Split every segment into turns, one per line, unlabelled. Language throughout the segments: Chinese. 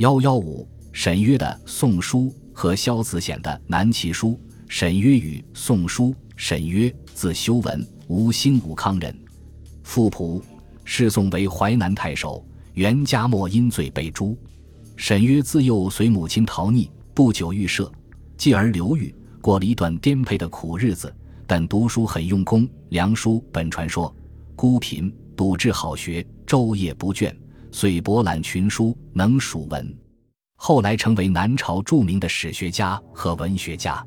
幺幺五，沈约的《宋书》和萧子显的《南齐书》。沈约与《宋书》。沈约，字修文，吴兴武康人，父仆，世宋为淮南太守。袁家末因罪被诛。沈约自幼随母亲逃匿，不久遇赦，继而流寓，过了一段颠沛的苦日子。但读书很用功。梁书本传说，孤贫，笃志好学，昼夜不倦，遂博览群书，能属文。后来成为南朝著名的史学家和文学家，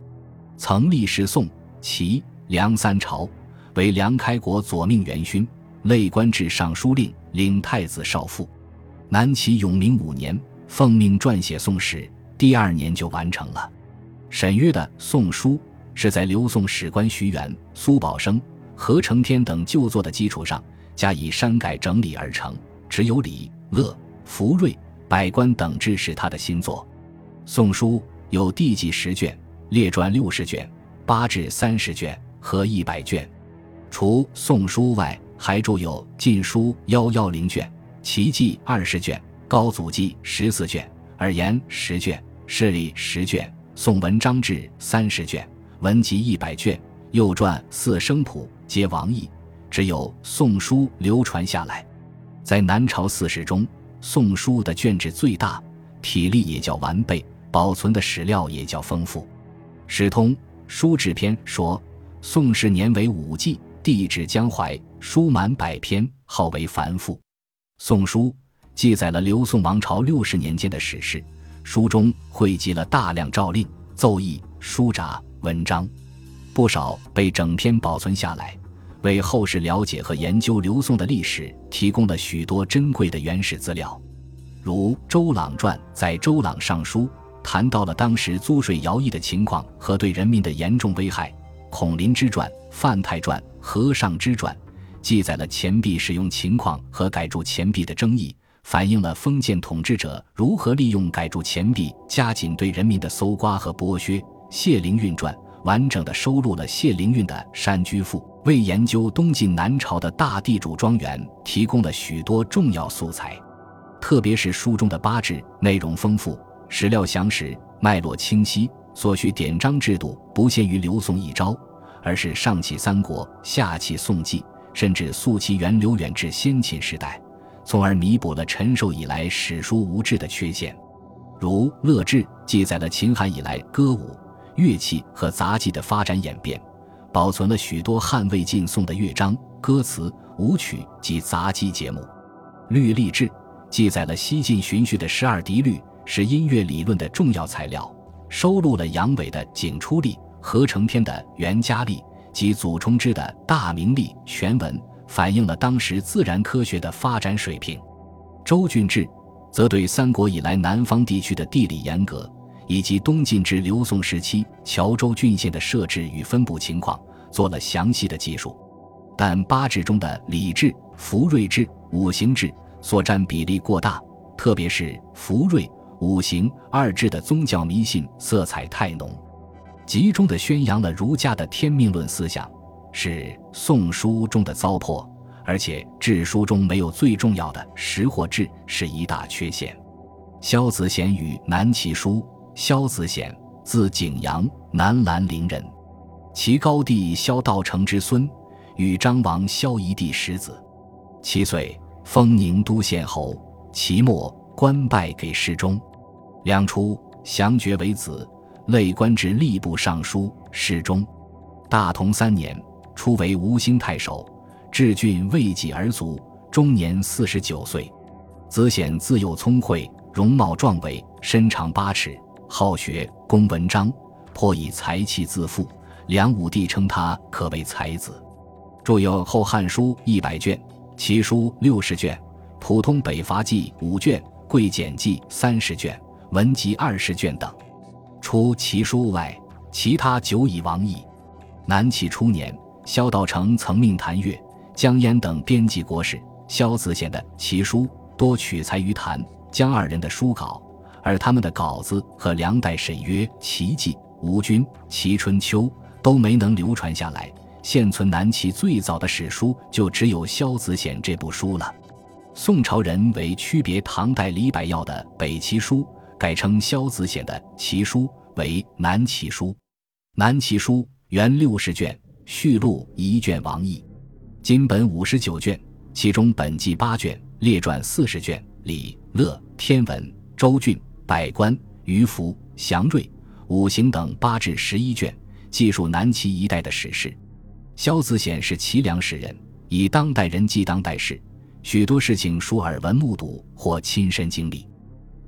曾历时宋。齐梁三朝，为梁开国左命元勋，累官至尚书令，领太子少傅。南齐永明五年，奉命撰写《宋史》，第二年就完成了。沈约的《宋书》是在刘宋史官徐元、苏宝生、何承天等旧作的基础上加以删改整理而成，只有李、乐、福瑞、百官等志是他的新作。《宋书》有地纪十卷，列传六十卷。八至三十卷，和一百卷。除《宋书》外，还著有《晋书》幺幺零卷，《齐记》二十卷，《高祖记》十四卷，《尔言》十卷，《事例》十卷，《宋文章志》三十卷，《文集》一百卷。右传四声谱皆王毅，只有《宋书》流传下来。在南朝四史中，《宋书》的卷帙最大，体力也较完备，保存的史料也较丰富。史通。书志篇说，宋氏年为五纪，地至江淮，书满百篇，号为繁复。宋书记载了刘宋王朝六十年间的史事，书中汇集了大量诏令、奏议、书札、文章，不少被整篇保存下来，为后世了解和研究刘宋的历史提供了许多珍贵的原始资料。如《周朗传》在《周朗上书》。谈到了当时租税徭役的情况和对人民的严重危害。孔林之传、范太传、和尚之传记载了钱币使用情况和改铸钱币的争议，反映了封建统治者如何利用改铸钱币加紧对人民的搜刮和剥削。谢灵运传完整的收录了谢灵运的《山居赋》，为研究东晋南朝的大地主庄园提供了许多重要素材，特别是书中的八志，内容丰富。史料详实，脉络清晰，所需典章制度不限于刘宋一朝，而是上启三国，下启宋纪，甚至溯其源流远至先秦时代，从而弥补了陈寿以来史书无志的缺陷。如《乐志》记载了秦汉以来歌舞、乐器和杂技的发展演变，保存了许多汉魏晋宋的乐章、歌词、舞曲及杂技节目。《律历志》记载了西晋荀彧的十二笛律。是音乐理论的重要材料，收录了杨伟的《景初历》、何承天的《元嘉历》及祖冲之的《大明历》全文，反映了当时自然科学的发展水平。周俊志则对三国以来南方地区的地理严格，以及东晋至刘宋时期乔州郡县的设置与分布情况做了详细的记述。但八制中的礼制、福瑞制、五行制所占比例过大，特别是福瑞。五行二制的宗教迷信色彩太浓，集中的宣扬了儒家的天命论思想，是《宋书》中的糟粕。而且志书中没有最重要的识货志，是一大缺陷。萧子显与南齐书，萧子显，字景阳，南兰陵人，其高帝萧道成之孙，与张王萧仪帝十子。七岁封宁都县侯，其末官拜给事中。两初，降爵为子，累官至吏部尚书、侍中。大同三年，初为吴兴太守，治郡未几而卒，终年四十九岁。子显自幼聪慧，容貌壮伟，身长八尺，好学，工文章，颇以才气自负。梁武帝称他可为才子，著有《后汉书》一百卷，《齐书》六十卷，《普通北伐记》五卷，《贵简记》三十卷。文集二十卷等，除齐书外，其他久已亡佚。南齐初年，萧道成曾命谭岳、江淹等编辑国史，萧子显的《齐书》多取材于谭、江二人的书稿，而他们的稿子和梁代沈约《齐记》、吴军《齐春秋》都没能流传下来。现存南齐最早的史书，就只有萧子显这部书了。宋朝人为区别唐代李百药的《北齐书》，改称萧子显的《齐书》为《南齐书》。《南齐书》原六十卷，续录一卷王毅。今本五十九卷，其中本纪八卷，列传四十卷，礼、乐、天文、周郡、百官、于福、祥瑞、五行等八至十一卷，记述南齐一代的史事。萧子显是齐梁时人，以当代人记当代事。许多事情属耳闻目睹或亲身经历，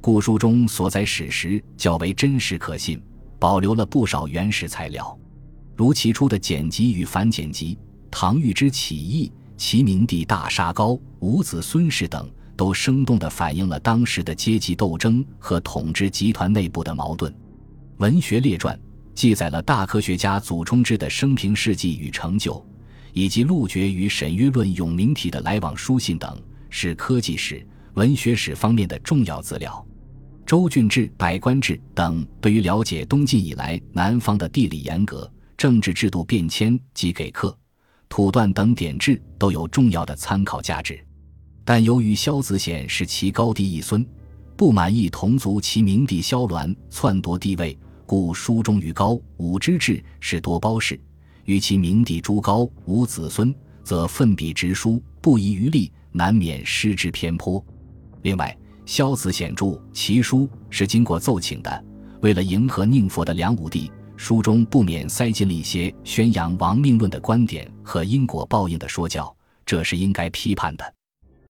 故书中所载史实较为真实可信，保留了不少原始材料，如起初的简辑与反简辑、唐玉之起义、齐明帝大杀高五子孙氏等，都生动地反映了当时的阶级斗争和统治集团内部的矛盾。文学列传记载了大科学家祖冲之的生平事迹与成就。以及陆绝与沈约论永明体的来往书信等，是科技史、文学史方面的重要资料。周郡志、百官志等，对于了解东晋以来南方的地理严格、政治制度变迁及给客、土断等典制，都有重要的参考价值。但由于萧子显是其高帝一孙，不满意同族齐明帝萧鸾篡夺帝位，故书中于高武之志是多褒饰。与其明帝朱高无子孙，则奋笔直书，不遗余力，难免失之偏颇。另外，萧子显著《其书》是经过奏请的，为了迎合宁佛的梁武帝，书中不免塞进了一些宣扬亡命论的观点和因果报应的说教，这是应该批判的。